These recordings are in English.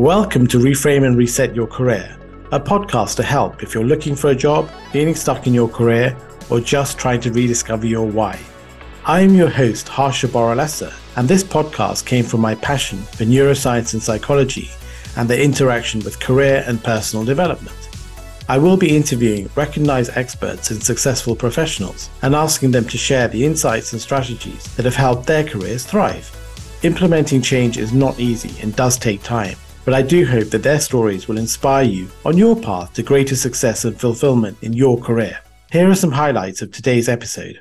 Welcome to Reframe and Reset Your Career, a podcast to help if you're looking for a job, feeling stuck in your career, or just trying to rediscover your why. I am your host, Harsha Boralesa, and this podcast came from my passion for neuroscience and psychology and the interaction with career and personal development. I will be interviewing recognized experts and successful professionals and asking them to share the insights and strategies that have helped their careers thrive. Implementing change is not easy and does take time, but I do hope that their stories will inspire you on your path to greater success and fulfillment in your career. Here are some highlights of today's episode.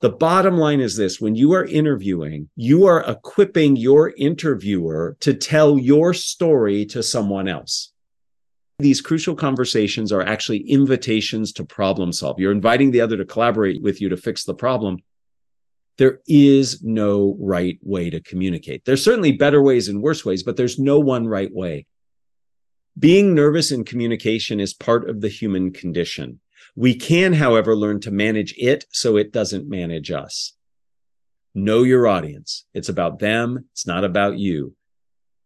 The bottom line is this when you are interviewing, you are equipping your interviewer to tell your story to someone else. These crucial conversations are actually invitations to problem solve. You're inviting the other to collaborate with you to fix the problem there is no right way to communicate. There's certainly better ways and worse ways, but there's no one right way. Being nervous in communication is part of the human condition. We can, however, learn to manage it so it doesn't manage us. Know your audience. It's about them. It's not about you.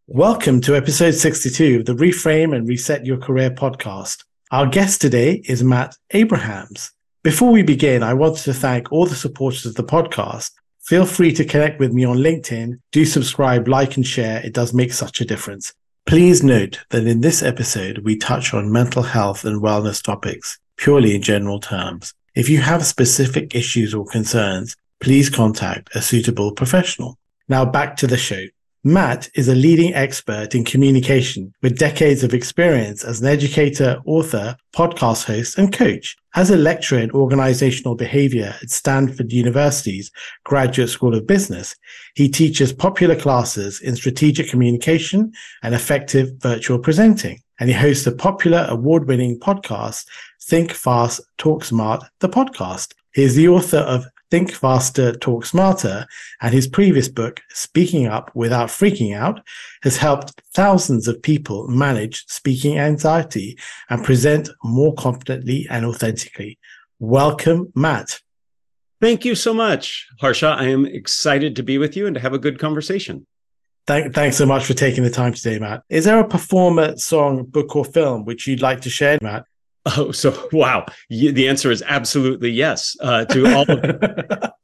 Welcome to episode 62 of the Reframe and Reset Your Career podcast. Our guest today is Matt Abrahams. Before we begin, I wanted to thank all the supporters of the podcast. Feel free to connect with me on LinkedIn. Do subscribe, like, and share. It does make such a difference. Please note that in this episode, we touch on mental health and wellness topics purely in general terms. If you have specific issues or concerns, please contact a suitable professional. Now back to the show. Matt is a leading expert in communication with decades of experience as an educator, author, podcast host, and coach. As a lecturer in organizational behavior at Stanford University's Graduate School of Business, he teaches popular classes in strategic communication and effective virtual presenting. And he hosts a popular award winning podcast, Think Fast, Talk Smart, the podcast. He is the author of Think Faster, Talk Smarter, and his previous book, Speaking Up Without Freaking Out, has helped thousands of people manage speaking anxiety and present more confidently and authentically. Welcome, Matt. Thank you so much, Harsha. I am excited to be with you and to have a good conversation. Thank, thanks so much for taking the time today, Matt. Is there a performer, song, book, or film which you'd like to share, Matt? Oh, so wow. The answer is absolutely yes uh, to all of them.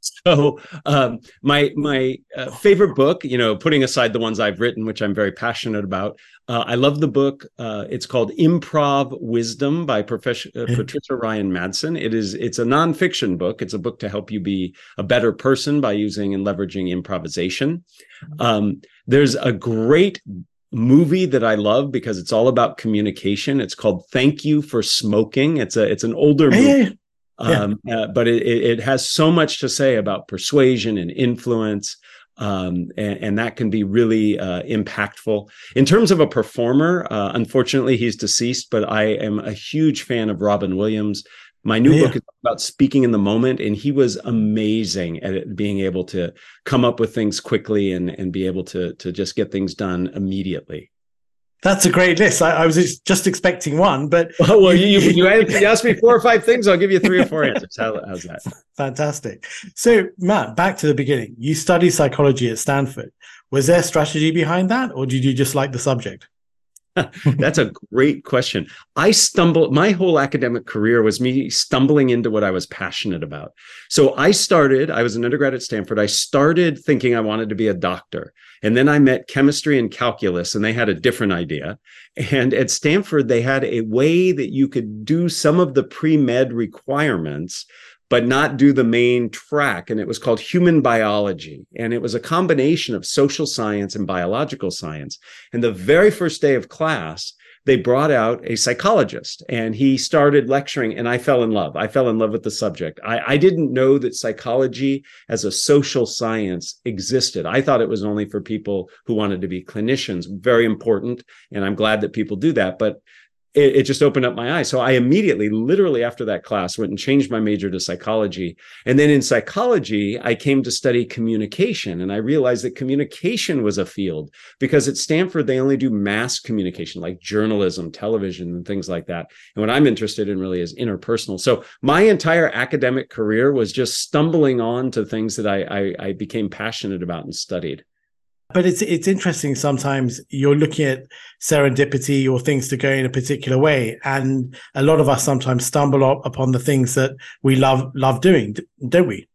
so um, my my uh, favorite book, you know, putting aside the ones I've written, which I'm very passionate about, uh, I love the book. Uh, it's called Improv Wisdom by Professor, uh, Patricia Ryan Madson. It is it's a nonfiction book. It's a book to help you be a better person by using and leveraging improvisation. Um, there's a great movie that I love because it's all about communication. It's called Thank You for Smoking. It's a it's an older movie. Yeah. Um, uh, but it, it has so much to say about persuasion and influence. Um, and, and, that can be really uh, impactful. In terms of a performer, uh, unfortunately, he's deceased, but I am a huge fan of Robin Williams. My new yeah. book is about speaking in the moment, and he was amazing at it, being able to come up with things quickly and and be able to to just get things done immediately. That's a great list. I, I was just expecting one, but well, well you, you, you, asked me four or five things. I'll give you three or four answers. How, how's that? Fantastic. So, Matt, back to the beginning. You studied psychology at Stanford. Was there strategy behind that, or did you just like the subject? That's a great question. I stumbled, my whole academic career was me stumbling into what I was passionate about. So I started, I was an undergrad at Stanford. I started thinking I wanted to be a doctor. And then I met chemistry and calculus, and they had a different idea. And at Stanford, they had a way that you could do some of the pre med requirements but not do the main track. And it was called human biology. And it was a combination of social science and biological science. And the very first day of class, they brought out a psychologist and he started lecturing and i fell in love i fell in love with the subject I, I, didn't know that psychology as a social science existed i thought it was only for people who wanted to be clinicians very important and i'm glad that people do that but it, it, just opened up my eyes. So I immediately, literally after that class, went and changed my major to psychology. And then in psychology, I came to study communication. And I realized that communication was a field because at Stanford, they only do mass communication like journalism, television, and things like that. And what I'm interested in really is interpersonal. So my entire academic career was just stumbling on to things that I, I, I became passionate about and studied. But it's it's interesting. Sometimes you're looking at serendipity or things to go in a particular way, and a lot of us sometimes stumble upon the things that we love love doing, don't we?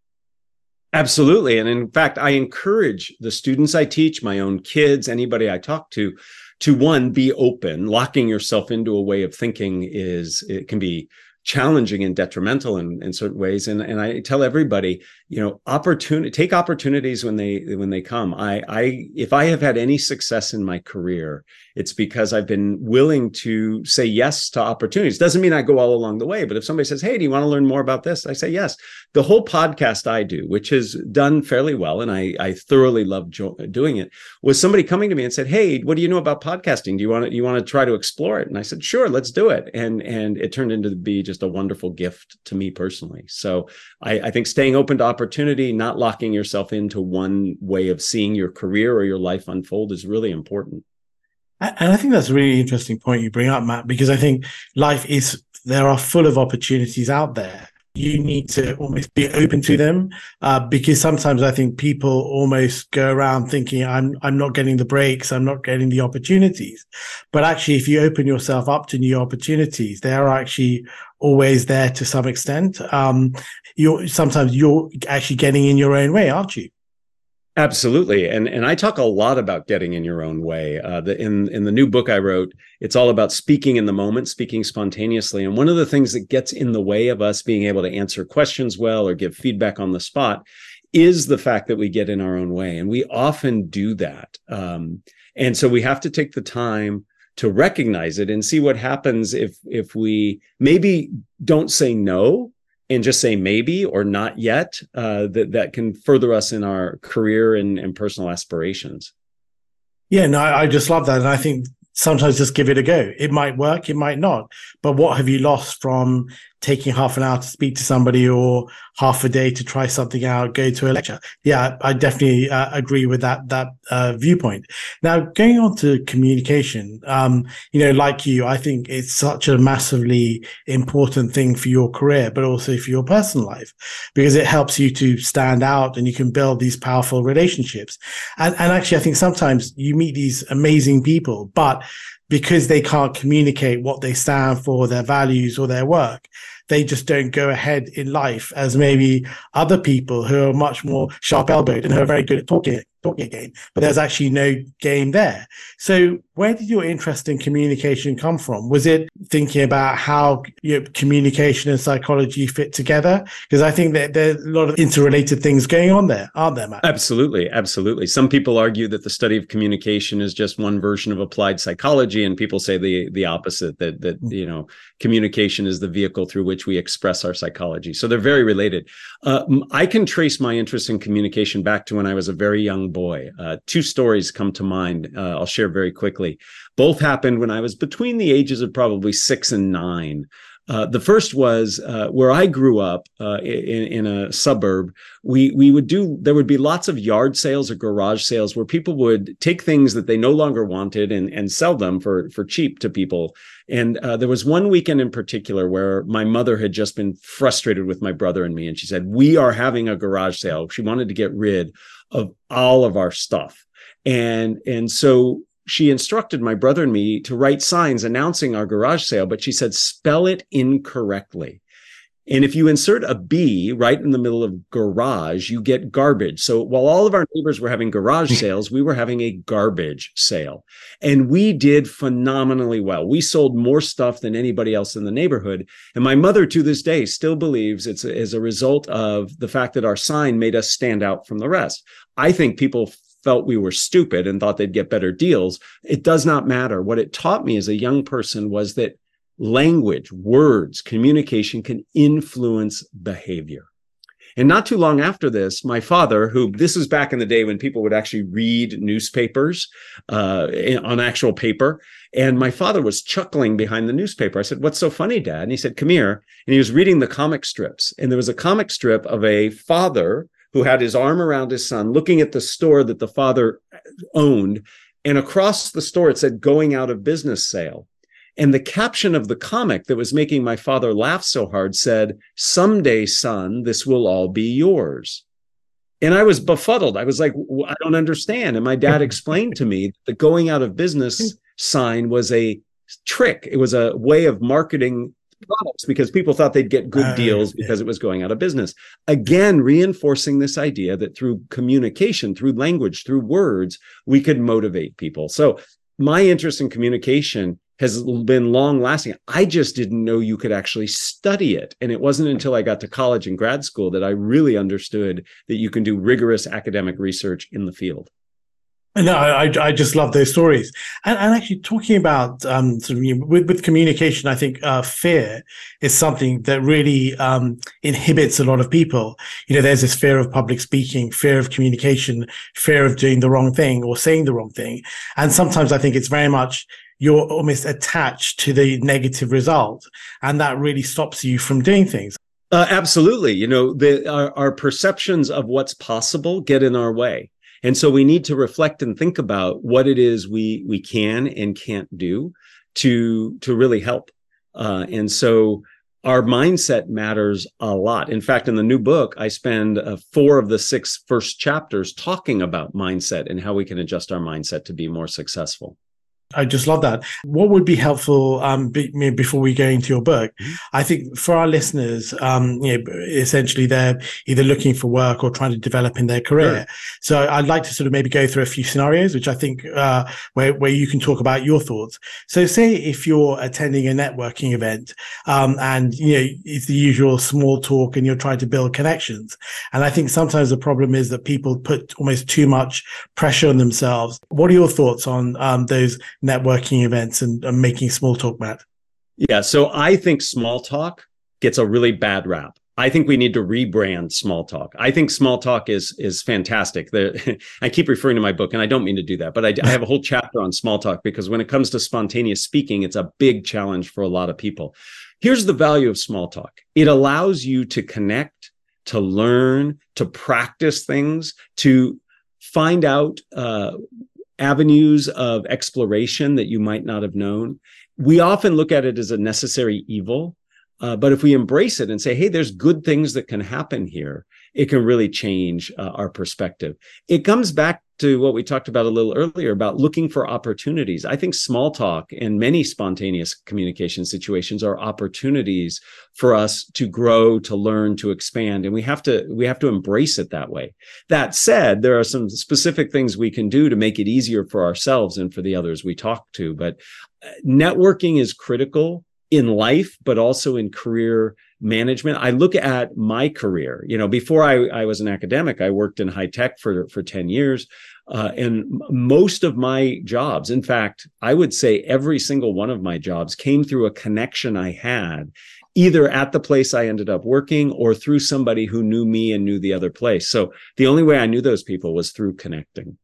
Absolutely, and in fact, I encourage the students I teach, my own kids, anybody I talk to, to one be open. Locking yourself into a way of thinking is it can be challenging and detrimental in, in certain ways and and I tell everybody you know opportunity take opportunities when they when they come I I if I have had any success in my career it's because I've been willing to say yes to opportunities. Doesn't mean I go all along the way, but if somebody says, Hey, do you want to learn more about this? I say yes. The whole podcast I do, which is done fairly well, and I, I thoroughly love jo- doing it, was somebody coming to me and said, Hey, what do you know about podcasting? Do you want to, you want to try to explore it? And I said, Sure, let's do it. And, and it turned into be just a wonderful gift to me personally. So I, I think staying open to opportunity, not locking yourself into one way of seeing your career or your life unfold is really important. And I think that's a really interesting point you bring up, Matt, because I think life is, there are full of opportunities out there. You need to almost be open to them uh, because sometimes I think people almost go around thinking I'm I'm not getting the breaks, I'm not getting the opportunities. But actually, if you open yourself up to new opportunities, they are actually always there to some extent. Um, you're sometimes you're actually getting in your own way, aren't you? Absolutely, and and I talk a lot about getting in your own way. Uh, the, in in the new book I wrote, it's all about speaking in the moment, speaking spontaneously. And one of the things that gets in the way of us being able to answer questions well or give feedback on the spot is the fact that we get in our own way, and we often do that. Um, and so we have to take the time to recognize it and see what happens if if we maybe don't say no and just say maybe or not yet uh, that that can further us in our career and, and personal aspirations. Yeah, no, I just love that, and I think sometimes just give it a go. It might work, it might not. But what have you lost from taking half an hour to speak to somebody or half a day to try something out, go to a lecture? Yeah, I definitely uh, agree with that that uh, viewpoint. Now, going on to communication, um, you know, like you, I think it's such a massively important thing for your career, but also for your personal life, because it helps you to stand out and you can build these powerful relationships. And, and actually, I think sometimes you meet these amazing people, but because they can't communicate what they stand for, their values or their work, they just don't go ahead in life as maybe other people who are much more sharp elbowed and who are very good at talking talking game, but there's actually no game there. So where did your interest in communication come from? Was it thinking about how you know, communication and psychology fit together? Because I think that there's a lot of interrelated things going on there, aren't there, Matt? Absolutely. Absolutely. Some people argue that the study of communication is just one version of applied psychology. And people say the, the opposite, that, that, mm. you know, communication is the vehicle through which we express our psychology. So they're very related. Uh, I can trace my interest in communication back to when I was a very young boy. Uh, two stories come to mind. Uh, I'll share very quickly. Both happened when I was between the ages of probably six and nine. Uh, the first was uh, where I grew up uh, in, in, a suburb. We we would do there would be lots of yard sales or garage sales where people would take things that they no longer wanted and and sell them for for cheap to people. And uh, there was one weekend in particular where my mother had just been frustrated with my brother and me, and she said, "We are having a garage sale." She wanted to get rid of all of our stuff. And and so she instructed my brother and me to write signs announcing our garage sale, but she said spell it incorrectly. And if you insert a B right in the middle of garage, you get garbage. So while all of our neighbors were having garage sales, we were having a garbage sale. And we did phenomenally well. We sold more stuff than anybody else in the neighborhood. And my mother to this day still believes it's as a result of the fact that our sign made us stand out from the rest. I think people felt we were stupid and thought they'd get better deals. It does not matter. What it taught me as a young person was that language, words, communication can influence behavior. And not too long after this, my father, who this was back in the day when people would actually read newspapers uh, on actual paper, and my father was chuckling behind the newspaper. I said, What's so funny, Dad? And he said, Come here. And he was reading the comic strips. And there was a comic strip of a father who had his arm around his son, looking at the store that the father owned. And across the store, it said, going out of business sale. And the caption of the comic that was making my father laugh so hard said, Someday, son, this will all be yours. And I was befuddled. I was like, I don't understand. And my dad explained to me the going out of business sign was a trick. It was a way of marketing products because people thought they'd get good uh, deals because yeah. it was going out of business. Again, reinforcing this idea that through communication, through language, through words, we could motivate people. So my interest in communication has been long lasting. I just didn't know you could actually study it. And it wasn't until I got to college and grad school that I really understood that you can do rigorous academic research in the field. No, I, I just love those stories, and, and actually talking about um, sort of you know, with with communication, I think uh, fear is something that really um, inhibits a lot of people. You know, there's this fear of public speaking, fear of communication, fear of doing the wrong thing or saying the wrong thing, and sometimes I think it's very much you're almost attached to the negative result, and that really stops you from doing things. Uh, absolutely, you know, the, our, our perceptions of what's possible get in our way and so we need to reflect and think about what it is we we can and can't do to to really help. Uh, and so our mindset matters a lot. In fact, in the new book, I spend uh, four of the six first chapters talking about mindset and how we can adjust our mindset to be more successful. I just love that. What would be helpful um, be, before we go into your book? Mm-hmm. I think for our listeners, um, you know, essentially they're either looking for work or trying to develop in their career. Sure. So I'd like to sort of maybe go through a few scenarios, which I think uh, where where you can talk about your thoughts. So say if you're attending a networking event um, and you know it's the usual small talk and you're trying to build connections, and I think sometimes the problem is that people put almost too much pressure on themselves. What are your thoughts on um, those networking events and, and making small talk, Matt? Yeah. So I think small talk gets a really bad rap. I think we need to rebrand small talk. I think small talk is is fantastic. The, I keep referring to my book, and I don't mean to do that, but I, I, have a whole chapter on small talk because when it comes to spontaneous speaking, it's a big challenge for a lot of people. Here's the value of small talk: it allows you to connect, to learn, to practice things, to find out uh, avenues of exploration that you might not have known. We often look at it as a necessary evil. Uh, but if we embrace it and say, hey, there's good things that can happen here, it can really change uh, our perspective. It comes back to what we talked about a little earlier about looking for opportunities. I think small talk and many spontaneous communication situations are opportunities for us to grow, to learn, to expand, and we have to we have to embrace it that way. That said, there are some specific things we can do to make it easier for ourselves and for the others we talk to, but uh, networking is critical in life, but also in career management. I look at my career. You know, before I, I was an academic, I worked in high tech for for ten years. Uh, and most of my jobs, in fact, I would say every single one of my jobs came through a connection I had either at the place I ended up working or through somebody who knew me and knew the other place. So the only way I knew those people was through connecting.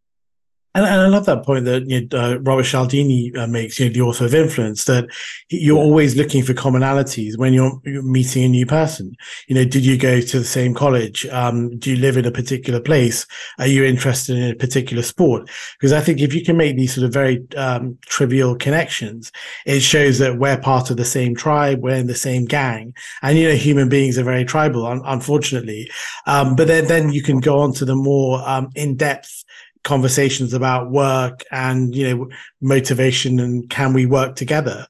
And, and I love that point that you know, uh, Robert Cialdini uh, makes, you know, the author of Influence, that you're yeah. always looking for commonalities when you're, you're, meeting a new person. You know, did you go to the same college? Um, do you live in a particular place? Are you interested in a particular sport? Because I think if you can make these sort of very um, trivial connections, it shows that we're part of the same tribe, we're in the same gang, and you know, human beings are very tribal, un- unfortunately. Um, but then, then you can go on to the more um, in-depth conversations about work and you know motivation and can we work together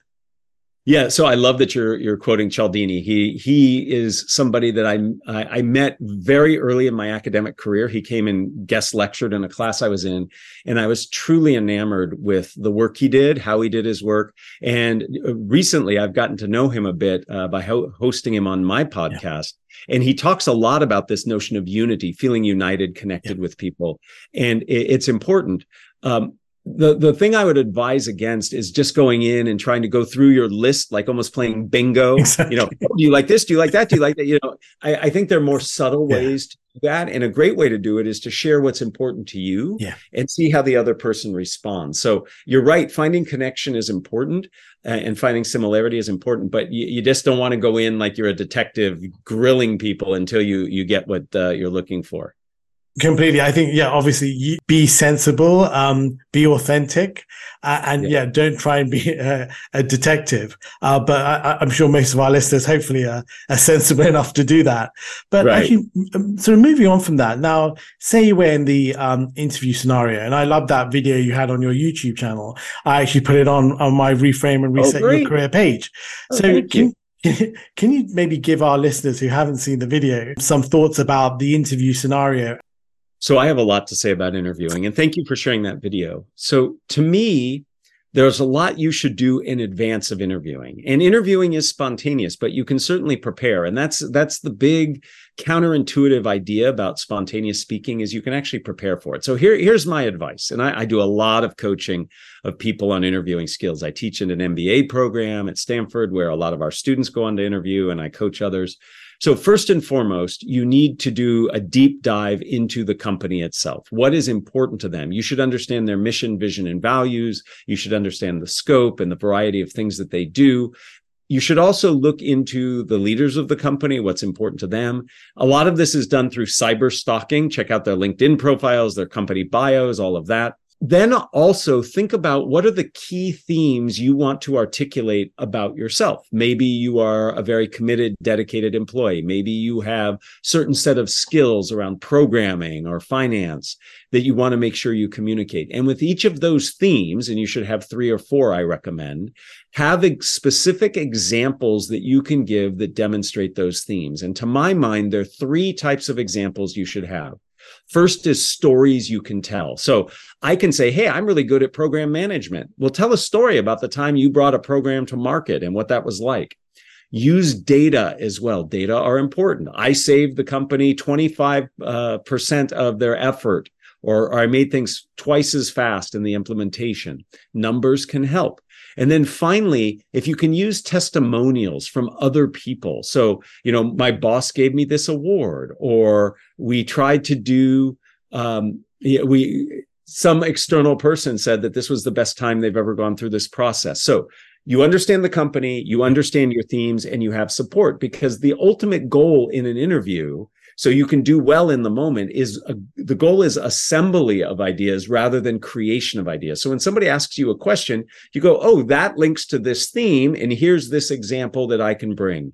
yeah, so I love that you're you're quoting Cialdini. He he is somebody that I, I, I met very early in my academic career. He came and guest lectured in a class I was in, and I was truly enamored with the work he did, how he did his work. And uh, recently, I've gotten to know him a bit uh, by ho- hosting him on my podcast. Yeah. And he talks a lot about this notion of unity, feeling united, connected yeah. with people, and it, it's important. Um, the the thing I would advise against is just going in and trying to go through your list like almost playing bingo. Exactly. You know, oh, do you like this? Do you like that? Do you like that? You know, I, I think there are more subtle yeah. ways to do that, and a great way to do it is to share what's important to you, yeah. and see how the other person responds. So you're right, finding connection is important, uh, and finding similarity is important, but you, you just don't want to go in like you're a detective grilling people until you you get what uh, you're looking for. Completely. I think, yeah, obviously be sensible, um, be authentic, uh, and yeah. yeah. don't try and be a, a detective. Uh, but I, am sure most of our listeners hopefully are, are sensible enough to do that. But right. actually, sort of moving on from that, now, say you were in the um, interview scenario, and I love that video you had on your YouTube channel. I actually put it on, on my Reframe and oh, Reset oh, Your Career page. Oh, so can, can you maybe give our listeners who haven't seen the video some thoughts about the interview scenario so I have a lot to say about interviewing, and thank you for sharing that video. So to me, there's a lot you should do in advance of interviewing. And interviewing is spontaneous, but you can certainly prepare. And that's that's the big counterintuitive idea about spontaneous speaking is you can actually prepare for it. So here, here's my advice. And I, I do a lot of coaching of people on interviewing skills. I teach in an MBA program at Stanford where a lot of our students go on to interview and I coach others. So, first and foremost, you need to do a deep dive into the company itself. What is important to them? You should understand their mission, vision, and values. You should understand the scope and the variety of things that they do. You should also look into the leaders of the company, what's important to them. A lot of this is done through cyber stalking. Check out their LinkedIn profiles, their company bios, all of that then also think about what are the key themes you want to articulate about yourself. Maybe you are a very committed dedicated employee. Maybe you have certain set of skills around programming or finance that you want to make sure you communicate. And with each of those themes and you should have 3 or 4 I recommend have specific examples that you can give that demonstrate those themes. And to my mind there are three types of examples you should have First is stories you can tell. So I can say, Hey, I'm really good at program management. Well, tell a story about the time you brought a program to market and what that was like. Use data as well. Data are important. I saved the company 25 uh, percent of their effort, or, or I made things twice as fast in the implementation. Numbers can help. And then finally, if you can use testimonials from other people. So, you know, my boss gave me this award, or we tried to do, um, we, some external person said that this was the best time they've ever gone through this process. So you understand the company, you understand your themes, and you have support because the ultimate goal in an interview so you can do well in the moment is a, the goal is assembly of ideas rather than creation of ideas. So when somebody asks you a question you go oh that links to this theme and here's this example that i can bring.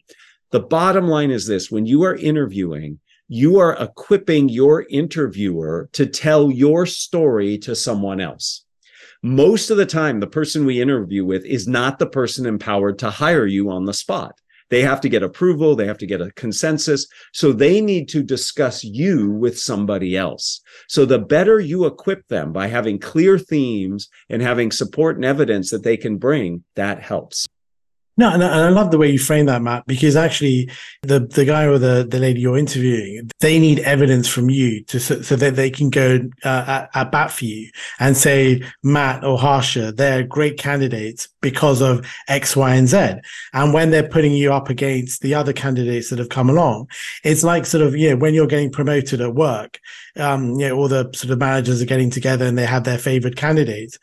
The bottom line is this when you are interviewing you are equipping your interviewer to tell your story to someone else. Most of the time the person we interview with is not the person empowered to hire you on the spot they have to get approval, they have to get a consensus. So they need to discuss you with somebody else. So the better you equip them by having clear themes and having support and evidence that they can bring, that helps. No, and I love the way you frame that, Matt, because actually the, the guy or the, the lady you're interviewing, they need evidence from you to, so, so that they can go uh, at, at, bat for you and say, Matt or Harsha, they're great candidates because of X, Y, and Z. And when they're putting you up against the other candidates that have come along, it's like sort of, you know, when you're getting promoted at work, um, you know, all the sort of managers are getting together and they have their favorite candidates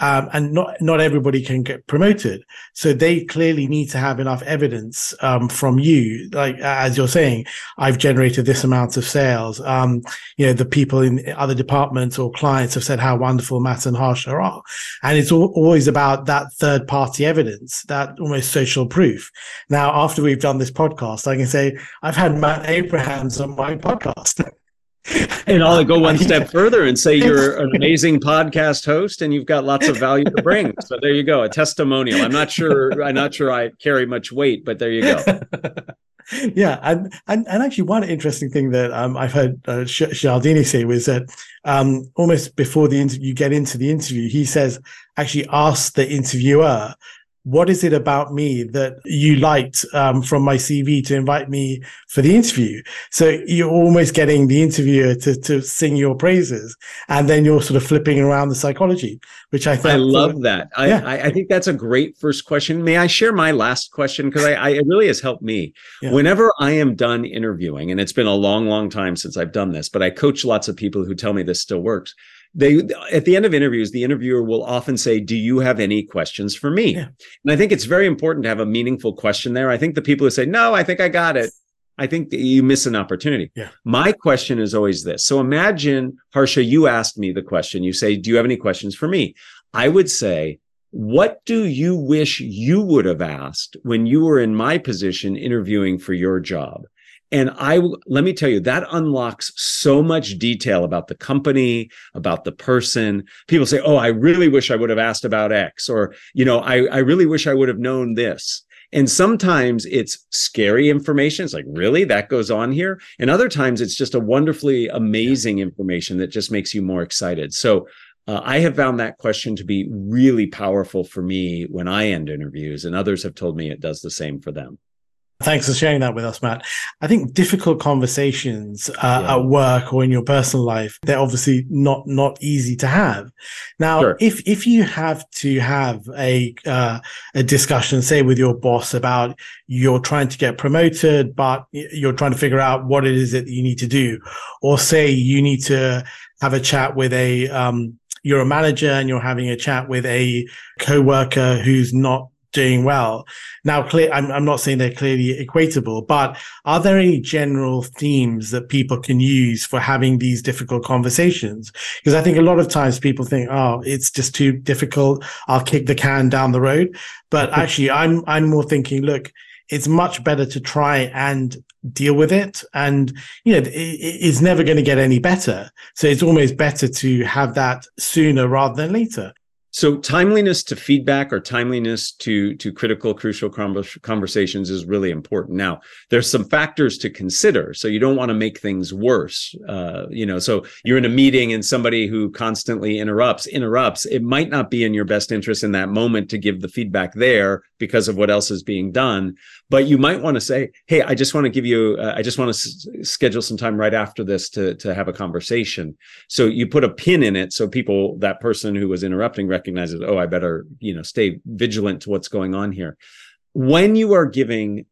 um, and not not everybody can get promoted. So they clearly need to have enough evidence um, from you, like as you're saying, I've generated this amount of sales. Um, you know, the people in other departments or clients have said how wonderful Matt and Harsha are, and it's all, always about that third party evidence, that almost social proof. Now, after we've done this podcast, I can say I've had Matt Abrahams on my podcast. and I'll go one step further and say you're an amazing podcast host and you've got lots of value to bring. So there you go, a testimonial. I'm not sure. I'm not sure I carry much weight, but there you go. yeah, and, and and actually, one interesting thing that um, I've heard uh, Cialdini say was that um, almost before the interview, you get into the interview, he says actually ask the interviewer what is it about me that you liked um, from my CV to invite me for the interview? So you're almost getting the interviewer to, to sing your praises, and then you're sort of flipping around the psychology, which I think I love that. I, yeah. I, I, think that's a great first question. May I share my last question because I, I, it really has helped me. Yeah. Whenever I am done interviewing, and it's been a long, long time since I've done this, but I coach lots of people who tell me this still works they at the end of interviews the interviewer will often say do you have any questions for me yeah. and i think it's very important to have a meaningful question there i think the people who say no i think i got it I think you miss an opportunity. Yeah. My question is always this. So imagine, Harsha, you asked me the question. You say, Do you have any questions for me? I would say, What do you wish you would have asked when you were in my position interviewing for your job? And I let me tell you, that unlocks so much detail about the company, about the person. People say, Oh, I really wish I would have asked about X, or, you know, I, I really wish I would have known this. And sometimes it's scary information. It's like, really? That goes on here. And other times it's just a wonderfully amazing information that just makes you more excited. So uh, I have found that question to be really powerful for me when I end interviews, and others have told me it does the same for them. Thanks for sharing that with us, Matt. I think difficult conversations uh, yeah. at work or in your personal life, they're obviously not, not easy to have. Now, sure. if, if you have to have a, uh, a discussion, say with your boss about you're trying to get promoted, but you're trying to figure out what it is that you need to do, or say you need to have a chat with a, um, you're a manager and you're having a chat with a coworker who's not doing well. Now, clear, I'm, I'm not saying they're clearly equatable, but are there any general themes that people can use for having these difficult conversations? Because I think a lot of times people think, oh, it's just too difficult. I'll kick the can down the road. But actually, I'm, I'm more thinking, look, it's much better to try and deal with it. And, you know, it, it's never going to get any better. So it's almost better to have that sooner rather than later. So timeliness to feedback or timeliness to to critical crucial conversations is really important. Now, there's some factors to consider. So you don't want to make things worse. Uh, you know, so you're in a meeting and somebody who constantly interrupts interrupts. It might not be in your best interest in that moment to give the feedback there because of what else is being done. But you might want to say, "Hey, I just want to give you. Uh, I just want to s- schedule some time right after this to to have a conversation." So you put a pin in it so people that person who was interrupting recognizes, oh, I better, you know, stay vigilant to what's going on here. When you are giving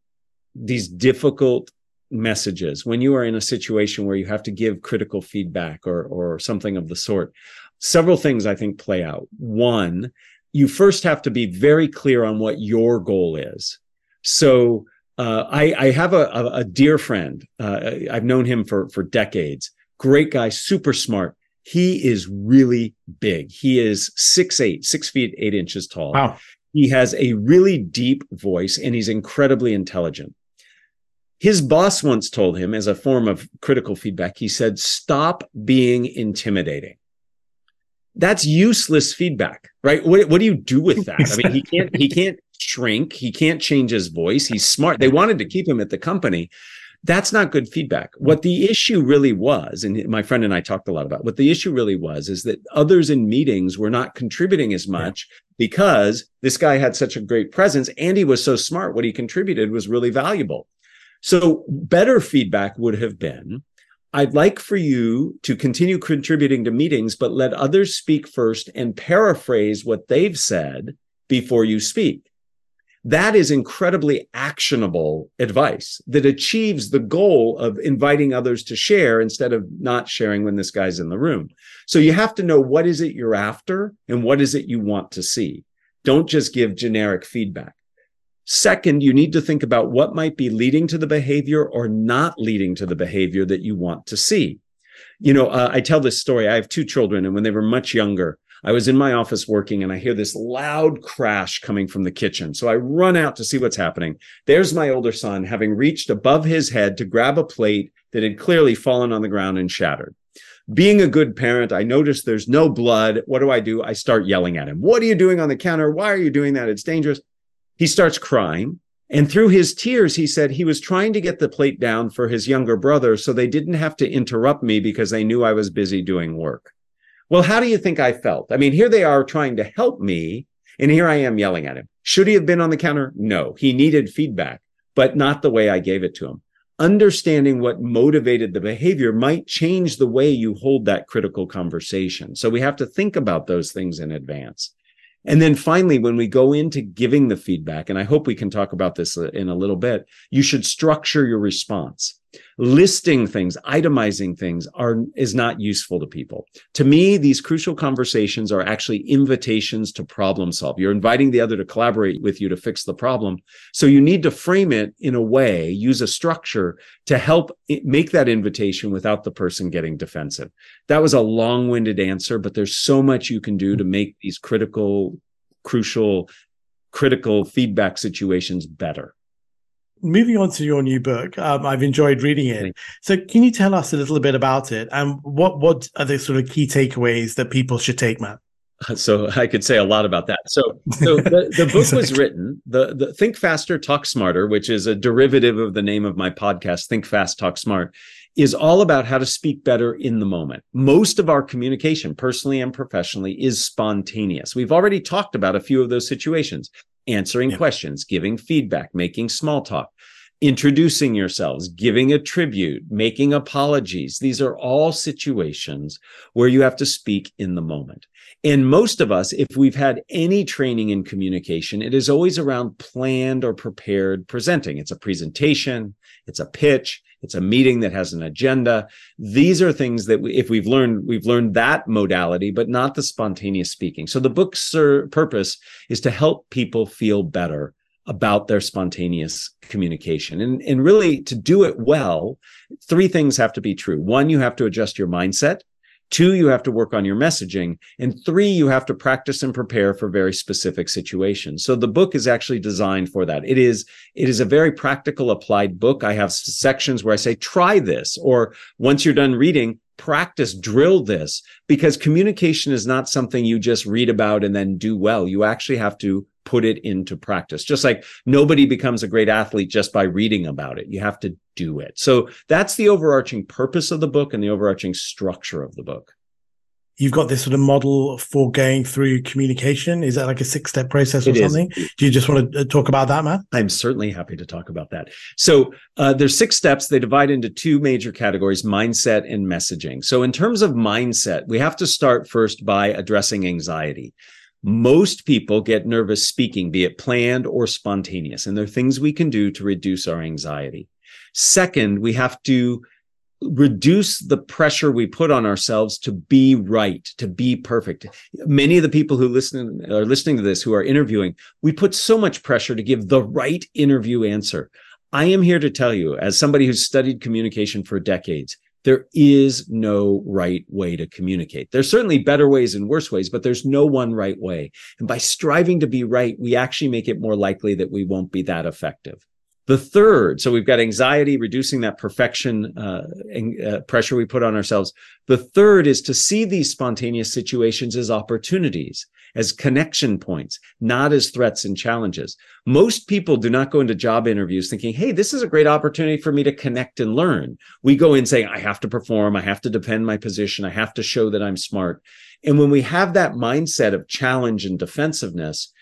these difficult messages, when you are in a situation where you have to give critical feedback or, or something of the sort, several things I think play out. One, you first have to be very clear on what your goal is. So, uh, I, I, have a, a, a dear friend. Uh, I've known him for, for decades. Great guy, super smart he is really big. He is six eight, six feet eight inches tall. Wow. He has a really deep voice and he's incredibly intelligent. His boss once told him, as a form of critical feedback, he said, Stop being intimidating. That's useless feedback, right? What, what do you do with that? I mean, he can't, he can't shrink. He can't change his voice. He's smart. They wanted to keep him at the company, that's not good feedback. What the issue really was, and my friend and I talked a lot about what the issue really was, is that others in meetings were not contributing as much yeah. because this guy had such a great presence and he was so smart. What he contributed was really valuable. So better feedback would have been, I'd like for you to continue contributing to meetings, but let others speak first and paraphrase what they've said before you speak. That is incredibly actionable advice that achieves the goal of inviting others to share instead of not sharing when this guy's in the room. So you have to know what is it you're after and what is it you want to see. Don't just give generic feedback. Second, you need to think about what might be leading to the behavior or not leading to the behavior that you want to see. You know, uh, I tell this story. I have two children, and when they were much younger, I was in my office working and I hear this loud crash coming from the kitchen. So I run out to see what's happening. There's my older son having reached above his head to grab a plate that had clearly fallen on the ground and shattered. Being a good parent, I notice there's no blood. What do I do? I start yelling at him. What are you doing on the counter? Why are you doing that? It's dangerous. He starts crying. And through his tears, he said he was trying to get the plate down for his younger brother so they didn't have to interrupt me because they knew I was busy doing work. Well, how do you think I felt? I mean, here they are trying to help me, and here I am yelling at him. Should he have been on the counter? No, he needed feedback, but not the way I gave it to him. Understanding what motivated the behavior might change the way you hold that critical conversation. So we have to think about those things in advance. And then finally, when we go into giving the feedback, and I hope we can talk about this uh, in a little bit, you should structure your response. Listing things itemizing things are is not useful to people. To me these crucial conversations are actually invitations to problem solve. You're inviting the other to collaborate with you to fix the problem. So you need to frame it in a way use a structure to help make that invitation without the person getting defensive. That was a long-winded answer but there's so much you can do to make these critical crucial critical feedback situations better moving on to your new book, um, I've enjoyed reading it. So, can you tell us a little bit about it and what what are the sort of key takeaways that people should take, Matt? So I could say a lot about that. So, so the, the book exactly. was written. The, the Think Faster, Talk Smarter, which is a derivative of the name of my podcast, Think Fast, Talk Smart, is all about how to speak better in the moment. Most of our communication, personally and professionally, is spontaneous. We've already talked about a few of those situations answering yeah. questions, giving feedback, making small talk, introducing yourselves, giving a tribute, making apologies. These are all situations where you have to speak in the moment. And most of us, if we've had any training in communication, it is always around planned or prepared presenting. It's a presentation, it's a pitch, it's a meeting that has an agenda. These are things that we, if we've learned, we've learned that modality, but not the spontaneous speaking. So the book's uh, purpose is to help people feel better about their spontaneous communication. And, and really to do it well, three things have to be true. One, you have to adjust your mindset. Two, you have to work on your messaging. And three, you have to practice and prepare for very specific situations. So the book is actually designed for that. It is, it is a very practical applied book. I have sections where I say, try this, or once you're done reading, practice, drill this, because communication is not something you just read about and then do well. You actually have to put it into practice. Just like nobody becomes a great athlete just by reading about it. You have to do it. So that's the overarching purpose of the book and the overarching structure of the book. You've got this sort of model for going through communication. Is that like a six step process or it something? Is. Do you just want to uh, talk about that, Matt? I'm certainly happy to talk about that. So uh, there's six steps. They divide into two major categories mindset and messaging. So, in terms of mindset, we have to start first by addressing anxiety. Most people get nervous speaking, be it planned or spontaneous, and there are things we can do to reduce our anxiety. Second, we have to reduce the pressure we put on ourselves to be right, to be perfect. Many of the people who listen are listening to this who are interviewing, we put so much pressure to give the right interview answer. I am here to tell you, as somebody who's studied communication for decades, there is no right way to communicate. There's certainly better ways and worse ways, but there's no one right way. And by striving to be right, we actually make it more likely that we won't be that effective. The third, so we've got anxiety, reducing that perfection uh, uh, pressure we put on ourselves. The third is to see these spontaneous situations as opportunities as connection points, not as threats and challenges. Most people do not go into job interviews thinking, hey, this is a great opportunity for me to connect and learn. We go in saying, I have to perform, I have to defend my position, I have to show that I'm smart. And when we have that mindset of challenge and defensiveness,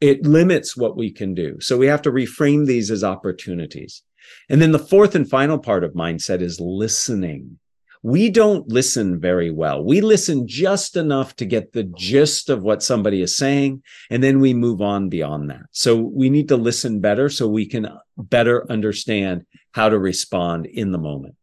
it limits what we can do. So we have to reframe these as opportunities. And then the fourth and final part of mindset is listening we don't listen very well. We listen just enough to get the gist of what somebody is saying, and then we move on beyond that. So we need to listen better so we can better understand how to respond in the moment.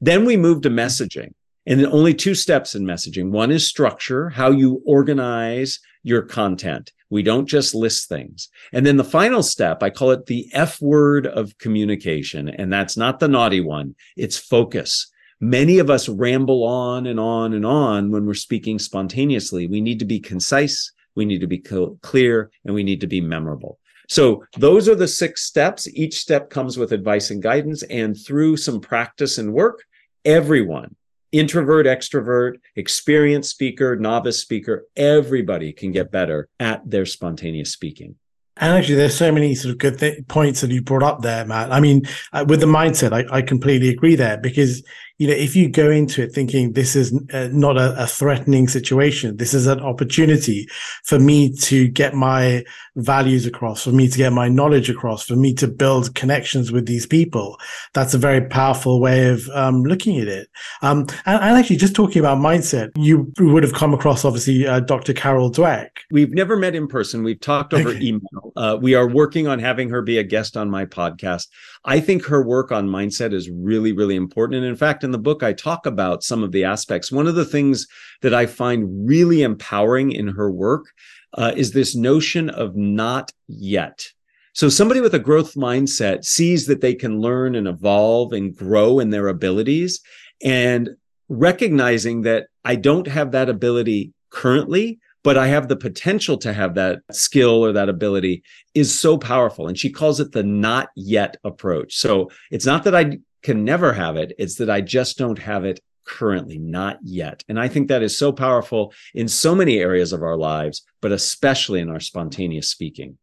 Then we move to messaging. And only two steps in messaging. One is structure, how you organize your content. We don't just list things. And then the final step, I call it the F word of communication. And that's not the naughty one. It's focus many of us ramble on and on and on when we're speaking spontaneously. We need to be concise, we need to be clear, and we need to be memorable. So those are the six steps. Each step comes with advice and guidance. And through some practice and work, everyone, introvert, extrovert, experienced speaker, novice speaker, everybody can get better at their spontaneous speaking. And actually, there's so many sort of good th- points that you brought up there, Matt. I mean, uh, with the mindset, I, I completely agree there because you know, if you go into it thinking this is uh, not a, a, threatening situation, this is an opportunity for me to get my values across, for me to get my knowledge across, for me to build connections with these people. That's a very powerful way of um, looking at it. Um, and, and, actually, just talking about mindset, you would have come across obviously uh, Dr. Carol Dweck. We've never met in person. We've talked over okay. email. Uh, we are working on having her be a guest on my podcast. I think her work on mindset is really, really important. And in fact, in the book, I talk about some of the aspects. One of the things that I find really empowering in her work uh, is this notion of not yet. So somebody with a growth mindset sees that they can learn and evolve and grow in their abilities and recognizing that I don't have that ability currently, but I have the potential to have that skill or that ability is so powerful. And she calls it the not yet approach. So it's not that I can never have it, it's that I just don't have it currently, not yet. And I think that is so powerful in so many areas of our lives, but especially in our spontaneous speaking.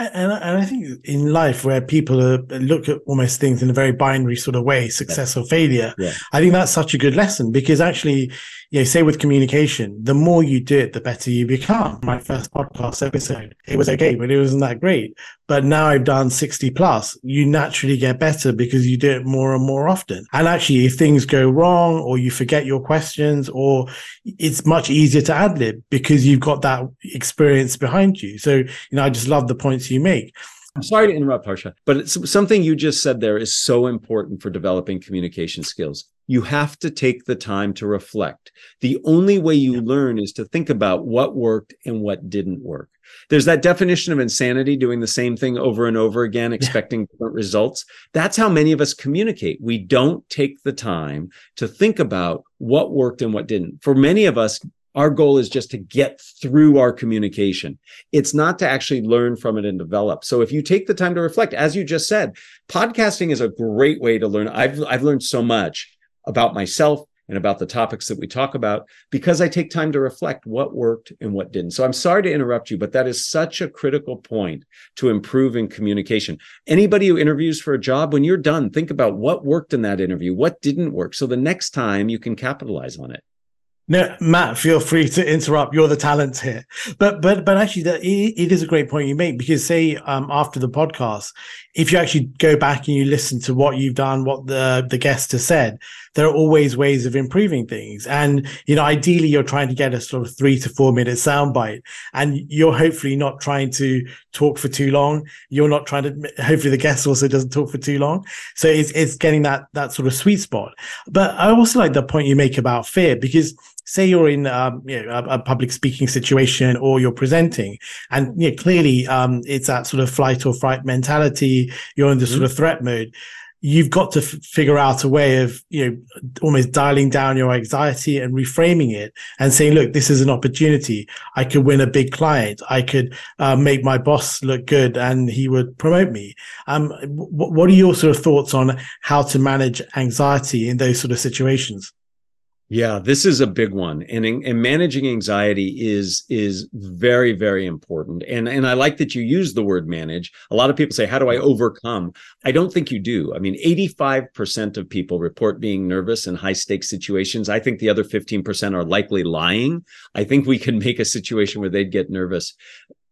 And, and I think in life where people are, look at almost things in a very binary sort of way, success or failure, yeah. I think that's such a good lesson because actually, you know, say with communication, the more you do it, the better you become. My first podcast episode, it was okay, but it wasn't that great. But now I've done 60 plus, you naturally get better because you do it more and more often. And actually, if things go wrong or you forget your questions or it's much easier to ad lib because you've got that experience behind you. So, you know, I just love the points you make. I'm sorry to interrupt, Harsha, but it's something you just said there is so important for developing communication skills. You have to take the time to reflect. The only way you learn is to think about what worked and what didn't work. There's that definition of insanity, doing the same thing over and over again, expecting different results. That's how many of us communicate. We don't take the time to think about what worked and what didn't. For many of us, our goal is just to get through our communication. It's not to actually learn from it and develop. So if you take the time to reflect, as you just said, podcasting is a great way to learn. I've, I've learned so much about myself and about the topics that we talk about because I take time to reflect what worked and what didn't. So I'm sorry to interrupt you, but that is such a critical point to improving communication. Anybody who interviews for a job, when you're done, think about what worked in that interview, what didn't work. So the next time you can capitalize on it. No, Matt, feel free to interrupt. You're the talent here. But but but actually, that it, is a great point you make because say um, after the podcast, if you actually go back and you listen to what you've done, what the the guest has said, there are always ways of improving things. And you know, ideally, you're trying to get a sort of three to four minute soundbite, and you're hopefully not trying to talk for too long. You're not trying to. Hopefully, the guest also doesn't talk for too long. So it's it's getting that that sort of sweet spot. But I also like the point you make about fear because say you're in um, you know, a, a, public speaking situation or you're presenting and you know, clearly um, it's that sort of flight or fright mentality you're in the mm-hmm. sort of threat mode you've got to f- figure out a way of you know almost dialing down your anxiety and reframing it and saying look this is an opportunity. I could win a big client. I could uh, make my boss look good and he would promote me. Um, w- what are your sort of thoughts on how to manage anxiety in those sort of situations yeah, this is a big one, and, and managing anxiety is is very very important. And and I like that you use the word manage. A lot of people say, "How do I overcome?" I don't think you do. I mean, eighty five percent of people report being nervous in high stakes situations. I think the other fifteen percent are likely lying. I think we can make a situation where they'd get nervous.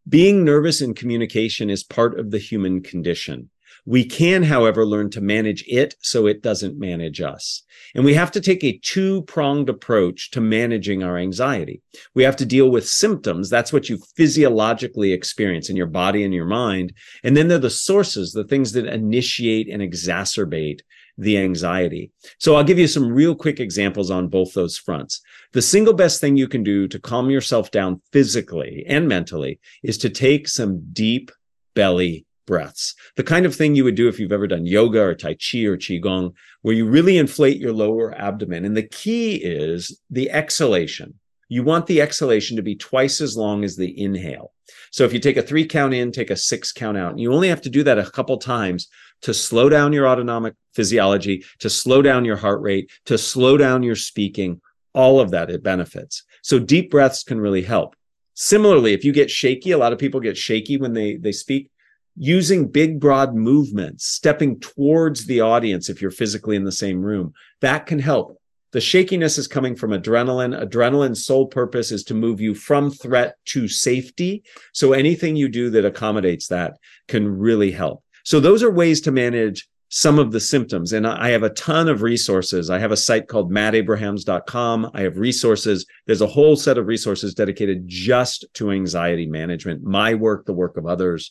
Being nervous in communication is part of the human condition. We can, however, learn to manage it so it doesn't manage us. And we have to take a two pronged approach to managing our anxiety. We have to deal with symptoms. That's what you physiologically experience in your body and your mind. And then they're the sources, the things that initiate and exacerbate the anxiety. So I'll give you some real quick examples on both those fronts. The single best thing you can do to calm yourself down physically and mentally is to take some deep belly breaths, the kind of thing you would do if you've ever done yoga or Tai Chi or Qigong, where you really inflate your lower abdomen. And the key is the exhalation. You want the exhalation to be twice as long as the inhale. So if you take a three count in, take a six count out, and you only have to do that a couple times to slow down your autonomic physiology, to slow down your heart rate, to slow down your speaking, all of that, it benefits. So deep breaths can really help. Similarly, if you get shaky, a lot of people get shaky when they, they speak using big, broad movements, stepping towards the audience if you're physically in the same room, that can help. The shakiness is coming from adrenaline. Adrenaline's sole purpose is to move you from threat to safety. So anything you do that accommodates that can really help. So those are ways to manage some of the symptoms. And I have a ton of resources. I have a site called mattabrahams.com. I have resources. There's a whole set of resources dedicated just to anxiety management, my work, the work of others.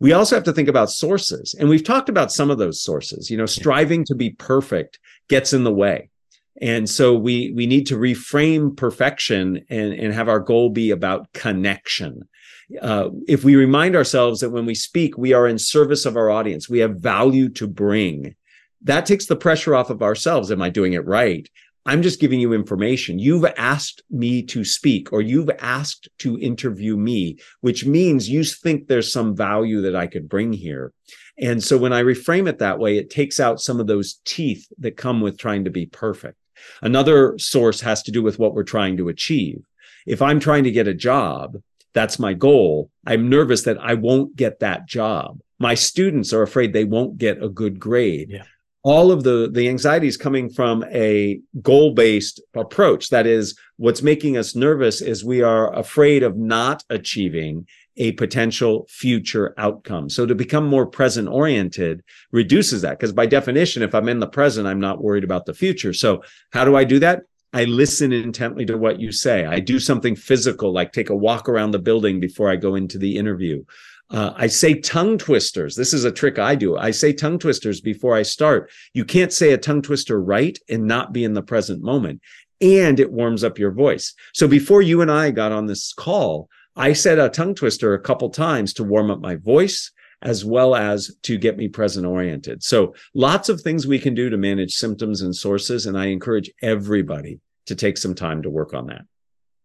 We also have to think about sources. And we've talked about some of those sources. You know, striving to be perfect gets in the way. And so we we need to reframe perfection and, and have our goal be about connection uh, if we remind ourselves that when we speak, we are in service of our audience, we have value to bring, that takes the pressure off of ourselves. Am I doing it right? I'm just giving you information. You've asked me to speak or you've asked to interview me, which means you think there's some value that I could bring here. And so when I reframe it that way, it takes out some of those teeth that come with trying to be perfect. Another source has to do with what we're trying to achieve. If I'm trying to get a job, that's my goal. I'm nervous that I won't get that job. My students are afraid they won't get a good grade. Yeah. All of the the anxiety is coming from a goal-based approach. That is, what's making us nervous is we are afraid of not achieving a potential future outcome. So to become more present oriented reduces that because by definition, if I'm in the present, I'm not worried about the future. So how do I do that? I listen intently to what you say. I do something physical, like take a walk around the building before I go into the interview. Uh, I say tongue twisters. This is a trick I do. I say tongue twisters before I start. You can't say a tongue twister right and not be in the present moment. And it warms up your voice. So before you and I got on this call, I said a tongue twister a couple times to warm up my voice as well as to get me present oriented. So lots of things we can do to manage symptoms and sources. And I encourage everybody to take some time to work on that.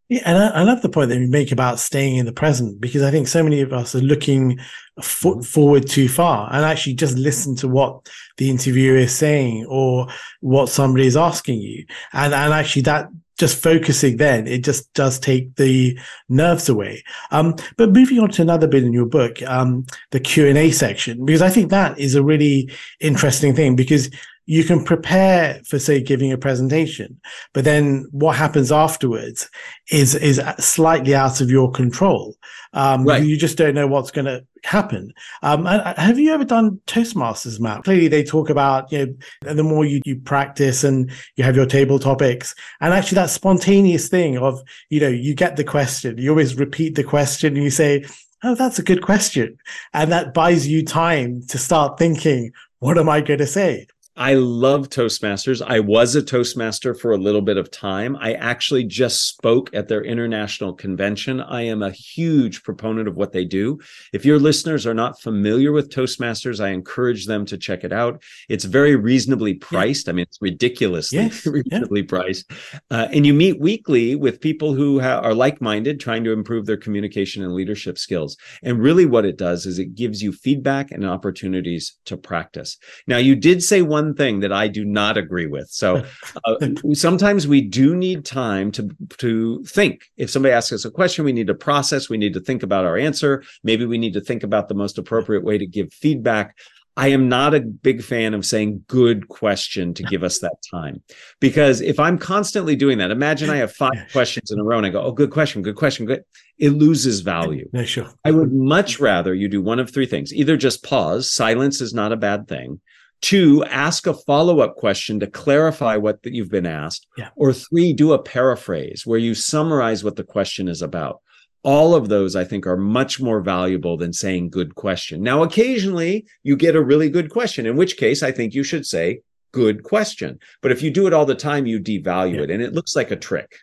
Yeah, and I, I, love the point that you make about staying in the present because I think so many of us are looking fo- mm-hmm. forward too far and actually just listen to what the interviewer is saying or what somebody is asking you, and and actually that just focusing then it just does take the nerves away. Um, but moving on to another bit in your book, um, the Q and A section, because I think that is a really interesting thing because you can prepare for say giving a presentation but then what happens afterwards is is slightly out of your control. Um, right. you just don't know what's going to happen. Um, have you ever done toastmasters Matt? Clearly they talk about you know the more you, you practice and you have your table topics and actually that spontaneous thing of you know you get the question you always repeat the question and you say oh that's a good question. And that buys you time to start thinking what am i going to say I love Toastmasters. I was a Toastmaster for a little bit of time. I actually just spoke at their international convention. I am a huge proponent of what they do. If your listeners are not familiar with Toastmasters, I encourage them to check it out. It's very reasonably priced. Yeah. I mean, it's ridiculously yes. reasonably yeah. priced. Uh, and you meet weekly with people who ha- are like minded, trying to improve their communication and leadership skills. And really, what it does is it gives you feedback and opportunities to practice. Now, you did say one one thing that I do not agree with. So uh, sometimes we do need time to to think. If somebody asks us a question, we need to process. We need to think about our answer. Maybe we need to think about the most appropriate way to give feedback. I am not a big fan of saying good question to give us that time. Because if I'm constantly doing that, imagine I have five questions in a row and I go, oh, good question, good question, good. It loses value. Yeah, sure. I would much rather you do one of three things. Either just pause, silence is not a bad thing. Two, ask a follow up question to clarify what you've been asked. Yeah. Or three, do a paraphrase where you summarize what the question is about. All of those, I think, are much more valuable than saying good question. Now, occasionally you get a really good question, in which case I think you should say good question. But if you do it all the time, you devalue yeah. it and it looks like a trick.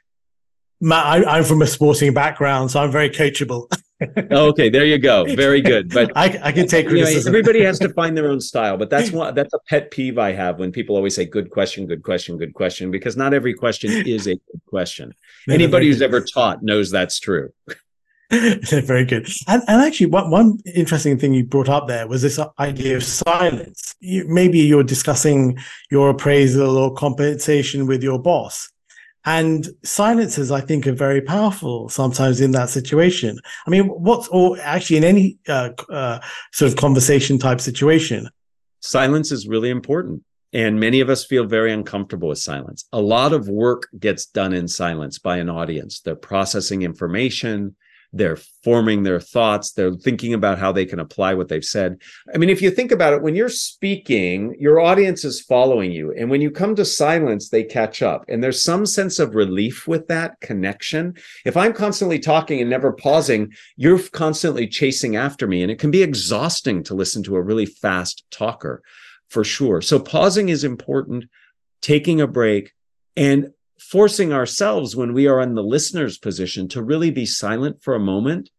Matt, I, am from a sporting background, so I'm very coachable. okay, there you go. Very good. But I, I can take criticism. Know, everybody has to find their own style, but that's one that's a pet peeve I have when people always say "good question, good question, good question," because not every question is a good question. Anybody who's ever taught knows that's true. Very good. And, and actually, one, one interesting thing you brought up there was this idea of silence. You, maybe you're discussing your appraisal or compensation with your boss, And silences, I think, are very powerful sometimes in that situation. I mean, what's, or actually in any uh, uh, sort of conversation type situation? Silence is really important. And many of us feel very uncomfortable with silence. A lot of work gets done in silence by an audience. They're processing information, they're forming their thoughts. They're thinking about how they can apply what they've said. I mean if you think about it when you're speaking your audience is following you. And when you come to silence they catch up. And there's some sense of relief with that connection. If i'm constantly talking and never pausing you're constantly chasing after me. And it can be exhausting to listen to a really fast talker for sure. So pausing is important taking a break and forcing ourselves when we are in the listener's position to really be silent for a moment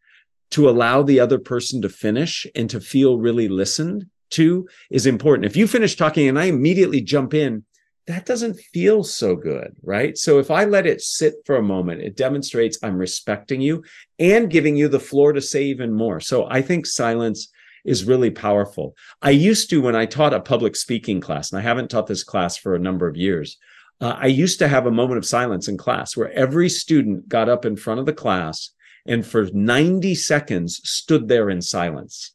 to allow the other person to finish and to feel really listened to is important. If you finish talking and I immediately jump in, that doesn't feel so good, right? So if I let it sit for a moment, it demonstrates I'm respecting you and giving you the floor to say even more. So I think silence is really powerful. I used to, when I taught a public speaking class, and I haven't taught this class for a number of years, uh, I used to have a moment of silence in class where every student got up in front of the class and for 90 seconds stood there in silence.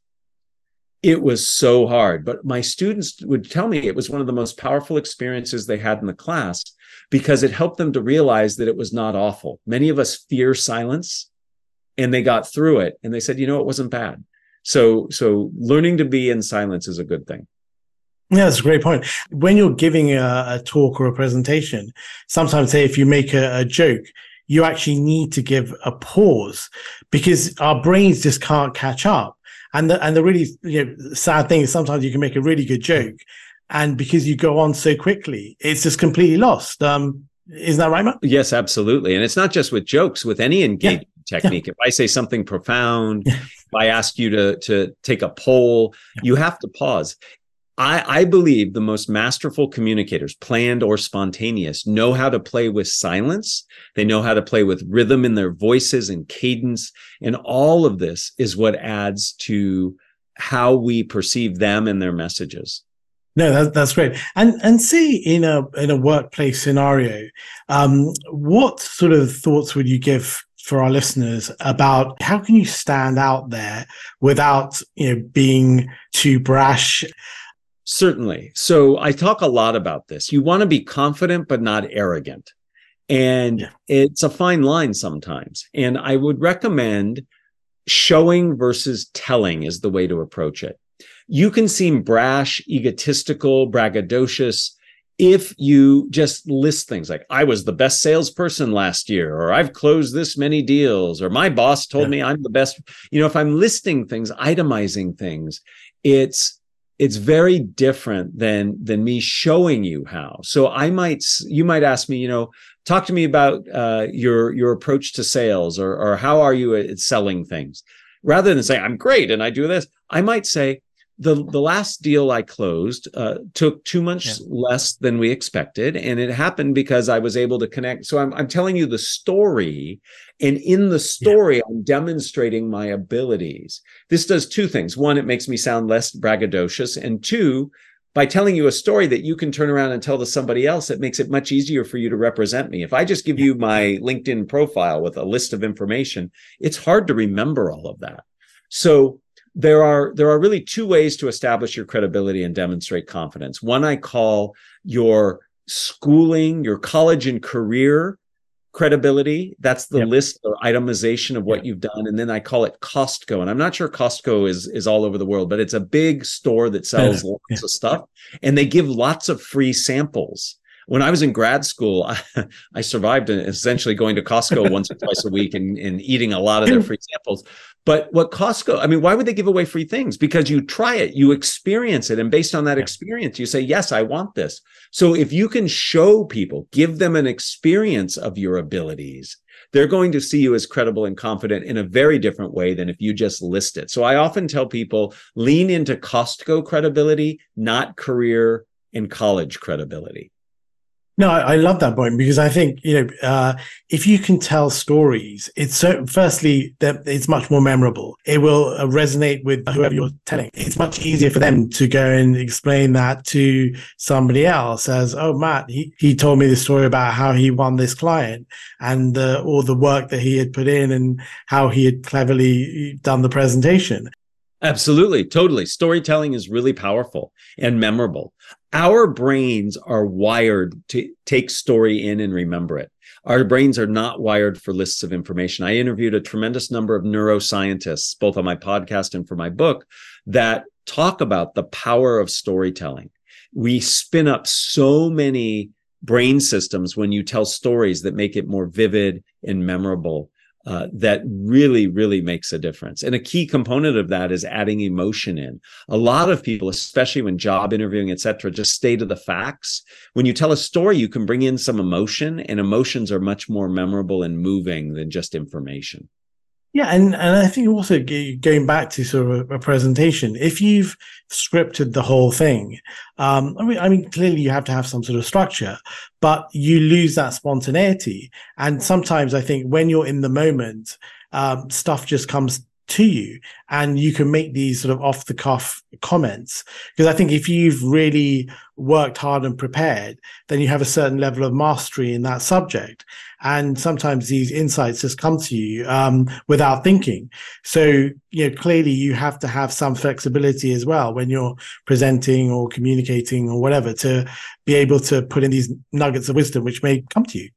It was so hard, but my students would tell me it was one of the most powerful experiences they had in the class because it helped them to realize that it was not awful. Many of us fear silence and they got through it and they said, you know, it wasn't bad. So, so learning to be in silence is a good thing. Yeah, that's a great point. When you're giving a, a talk or a presentation, sometimes say if you make a, a joke, you actually need to give a pause because our brains just can't catch up. And the and the really you know, sad thing is sometimes you can make a really good joke, and because you go on so quickly, it's just completely lost. Um, isn't that right, Matt? Yes, absolutely. And it's not just with jokes; with any engagement yeah. technique. Yeah. If I say something profound, if I ask you to to take a poll, you have to pause. I, I, believe the most masterful communicators, planned or spontaneous, know how to play with silence. They know how to play with rhythm in their voices and cadence. And all of this is what adds to how we perceive them and their messages. No, that, that's great. And and see in a in a workplace scenario, um, what sort of thoughts would you give for our listeners about how can you stand out there without you know being too brash? Certainly. So I talk a lot about this. You want to be confident, but not arrogant. And yeah. it's a fine line sometimes. And I would recommend showing versus telling is the way to approach it. You can seem brash, egotistical, braggadocious if you just list things like, I was the best salesperson last year, or I've closed this many deals, or my boss told yeah. me I'm the best. You know, if I'm listing things, itemizing things, it's it's very different than than me showing you how. So i might you might ask me you know talk to me about uh, your your approach to sales or or how are you at selling things? Rather than say i'm great and i do this i might say the the last deal I closed uh, took too much yeah. less than we expected, and it happened because I was able to connect. So I'm I'm telling you the story, and in the story, yeah. I'm demonstrating my abilities. This does two things: one, it makes me sound less braggadocious, and two, by telling you a story that you can turn around and tell to somebody else, it makes it much easier for you to represent me. If I just give you my LinkedIn profile with a list of information, it's hard to remember all of that. So there are there are really two ways to establish your credibility and demonstrate confidence. One I call your schooling, your college and career credibility. That's the yep. list or itemization of what yep. you've done. And then I call it Costco. And I'm not sure Costco is is all over the world, but it's a big store that sells lots of stuff. And they give lots of free samples when I was in grad school, I, I survived essentially going to Costco once or twice a week and, and eating a lot of their free samples. But what Costco, I mean, why would they give away free things? Because you try it, you experience it. And based on that experience, you say, yes, I want this. So if you can show people, give them an experience of your abilities, they're going to see you as credible and confident in a very different way than if you just list it. So I often tell people lean into Costco credibility, not career and college credibility. No, I, love that point because I think you know uh, if you can tell stories, it's so. Firstly, that it's much more memorable. It will uh, resonate with whoever you're telling. It's much easier for them to go and explain that to somebody else as, "Oh, Matt, he he told me the story about how he won this client and uh, all the work that he had put in and how he had cleverly done the presentation." Absolutely, totally. Storytelling is really powerful and memorable. Our brains are wired to take story in and remember it. Our brains are not wired for lists of information. I interviewed a tremendous number of neuroscientists, both on my podcast and for my book, that talk about the power of storytelling. We spin up so many brain systems when you tell stories that make it more vivid and memorable uh, that really, really makes a difference. And a key component of that is adding emotion in. A lot of people, especially when job interviewing, et cetera, just stay to the facts. When you tell a story, you can bring in some emotion, and emotions are much more memorable and moving than just information. Yeah, and, and I think also going back to sort of a, presentation, if you've scripted the whole thing, um, I mean, I mean, clearly you have to have some sort of structure, but you lose that spontaneity. And sometimes I think when you're in the moment, um, stuff just comes to you and you can make these sort of off the cuff comments because i think if you've really worked hard and prepared then you have a certain level of mastery in that subject and sometimes these insights just come to you um, without thinking. So you know clearly you have to have some flexibility as well when you're presenting or communicating or whatever to be able to put in these nuggets of wisdom which may come to you.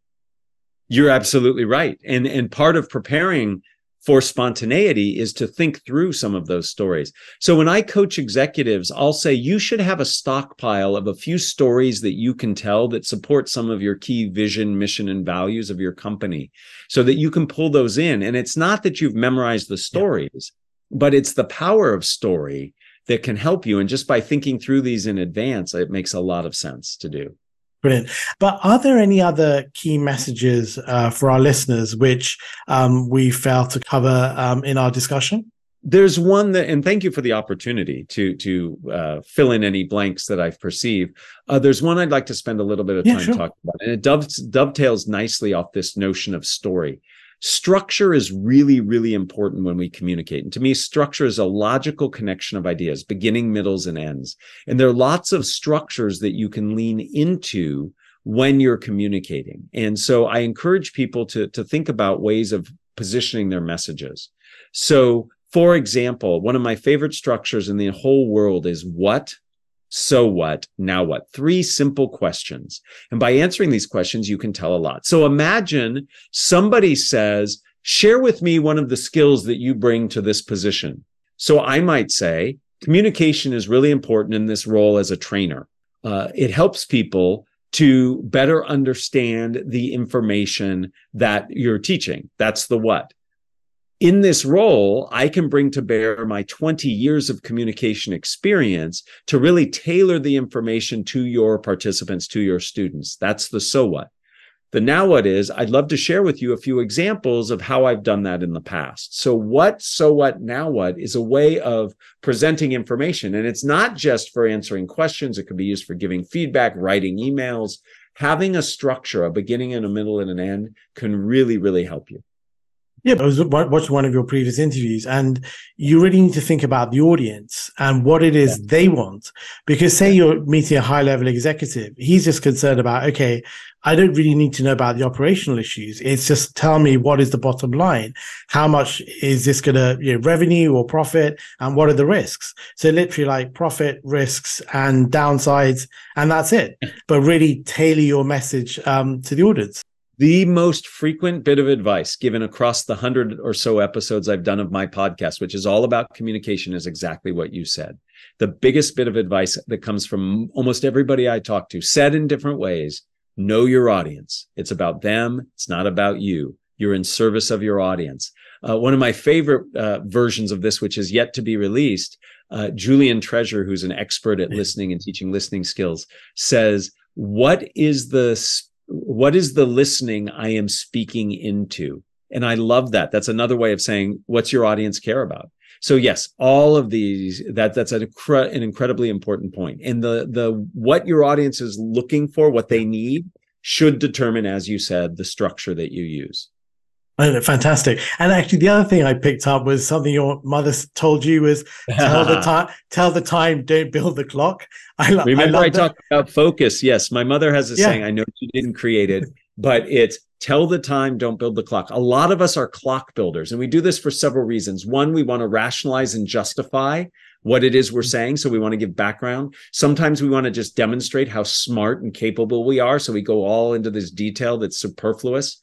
You're absolutely right. And and part of preparing for spontaneity is to think through some of those stories. So when I coach executives, I'll say you should have a stockpile of a few stories that you can tell that support some of your key vision, mission, and values of your company so that you can pull those in. And it's not that you've memorized the stories, yeah. but it's the power of story that can help you. And just by thinking through these in advance, it makes a lot of sense to do. Brilliant. But are there any other key messages uh, for our listeners which um, we failed to cover um, in our discussion? There's one that, and thank you for the opportunity to to uh, fill in any blanks that I've perceived. Uh, there's one I'd like to spend a little bit of time yeah, sure. talking about, and it dovetails nicely off this notion of story structure is really, really important when we communicate. And to me, structure is a logical connection of ideas, beginning, middles, and ends. And there are lots of structures that you can lean into when you're communicating. And so I encourage people to, to think about ways of positioning their messages. So, for example, one of my favorite structures in the whole world is what, so what? Now what? Three simple questions. And by answering these questions, you can tell a lot. So imagine somebody says, share with me one of the skills that you bring to this position. So I might say, communication is really important in this role as a trainer. Uh, it helps people to better understand the information that you're teaching. That's the what in this role, I can bring to bear my 20 years of communication experience to really tailor the information to your participants, to your students. That's the so what. The now what is, I'd love to share with you a few examples of how I've done that in the past. So, what, so what, now what is a way of presenting information. And it's not just for answering questions, it could be used for giving feedback, writing emails. Having a structure, a beginning and a middle and an end can really, really help you. Yeah, I was watching one of your previous interviews, and you really need to think about the audience and what it is yeah. they want. Because, say you're meeting a high level executive, he's just concerned about, okay, I don't really need to know about the operational issues. It's just tell me what is the bottom line? How much is this going to, you know, revenue or profit? And what are the risks? So, literally, like profit, risks, and downsides, and that's it. But really tailor your message um, to the audience. The most frequent bit of advice given across the hundred or so episodes I've done of my podcast, which is all about communication, is exactly what you said. The biggest bit of advice that comes from almost everybody I talk to, said in different ways know your audience. It's about them, it's not about you. You're in service of your audience. Uh, one of my favorite uh, versions of this, which is yet to be released, uh, Julian Treasure, who's an expert at listening and teaching listening skills, says, What is the what is the listening I am speaking into? And I love that. That's another way of saying, what's your audience care about? So yes, all of these that that's an, an incredibly important point. And the the what your audience is looking for, what they need, should determine, as you said, the structure that you use. Oh, fantastic. And actually, the other thing I picked up was something your mother told you was tell the time, tell the time, don't build the clock. I, lo- Remember, I, I talked about focus. Yes, my mother has a yeah. saying. I know she didn't create it, but it's tell the time, don't build the clock. A lot of us are clock builders, and we do this for several reasons. One, we want to rationalize and justify what it is we're saying. So we want to give background. Sometimes we want to just demonstrate how smart and capable we are. So we go all into this detail that's superfluous.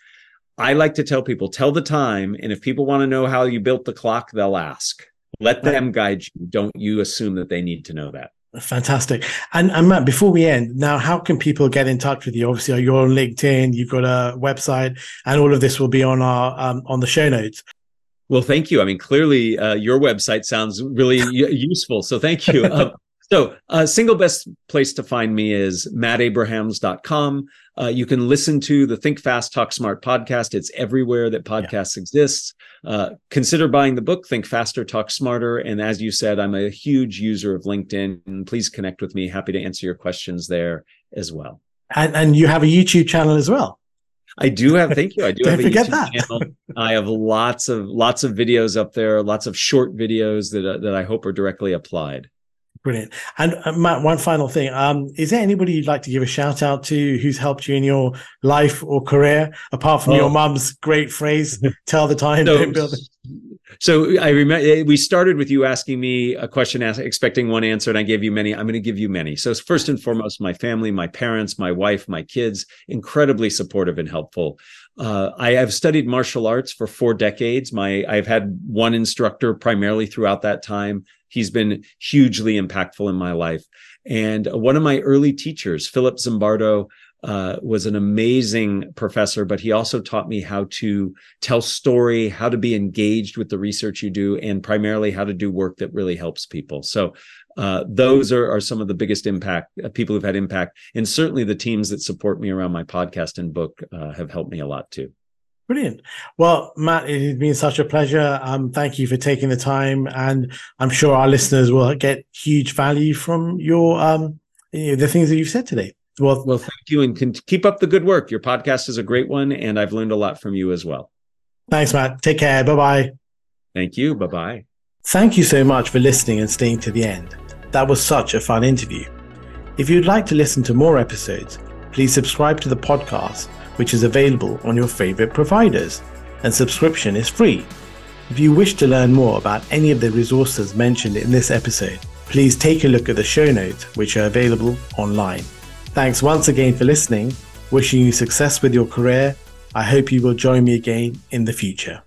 I like to tell people, tell the time. And if people want to know how you built the clock, they'll ask. Let them guide you. Don't you assume that they need to know that. Fantastic. And, and Matt, before we end, now, how can people get in touch with you? Obviously, you're on LinkedIn, you've got a website, and all of this will be on our um, on the show notes. Well, thank you. I mean, clearly, uh, your website sounds really useful. So, thank you. Uh, so, uh, single best place to find me is mattabrahams.com. Uh, you can listen to the Think Fast, Talk Smart podcast. It's everywhere that podcasts yeah. exist. Uh, consider buying the book, Think Faster, Talk Smarter. And as you said, I'm a huge user of LinkedIn. Please connect with me. Happy to answer your questions there as well. And, and you have a YouTube channel as well. I do have. Thank you. I do have a YouTube that. channel. I have lots of lots of videos up there, lots of short videos that uh, that I hope are directly applied. Brilliant. And uh, Matt, one final thing. Um, is there anybody you'd like to give a shout out to who's helped you in your life or career, apart from oh. your mum's great phrase, tell the time, so, don't build it? So I remember eh, we started with you asking me a question, expecting one answer, and I gave you many. I'm going to give you many. So first and foremost, my family, my parents, my wife, my kids, incredibly supportive and helpful. Uh, I have studied martial arts for four decades. My I've had one instructor primarily throughout that time. He's been hugely impactful in my life. And one of my early teachers, Philip Zimbardo, uh, was an amazing professor, but he also taught me how to tell story, how to be engaged with the research you do, and primarily how to do work that really helps people. So uh, those are, are some of the biggest impact uh, people who've had impact, and certainly the teams that support me around my podcast and book uh, have helped me a lot too. Brilliant. Well, Matt, it has been such a pleasure. Um, thank you for taking the time, and I'm sure our listeners will get huge value from your um, the things that you've said today. Well, well, thank you, and can keep up the good work. Your podcast is a great one, and I've learned a lot from you as well. Thanks, Matt. Take care. Bye bye. Thank you. Bye bye. Thank you so much for listening and staying to the end. That was such a fun interview. If you'd like to listen to more episodes, please subscribe to the podcast which is available on your favorite providers, and subscription is free. If you wish to learn more about any of the resources mentioned in this episode, please take a look at the show notes, which are available online. Thanks once again for listening. Wishing you success with your career. I hope you will join me again in the future.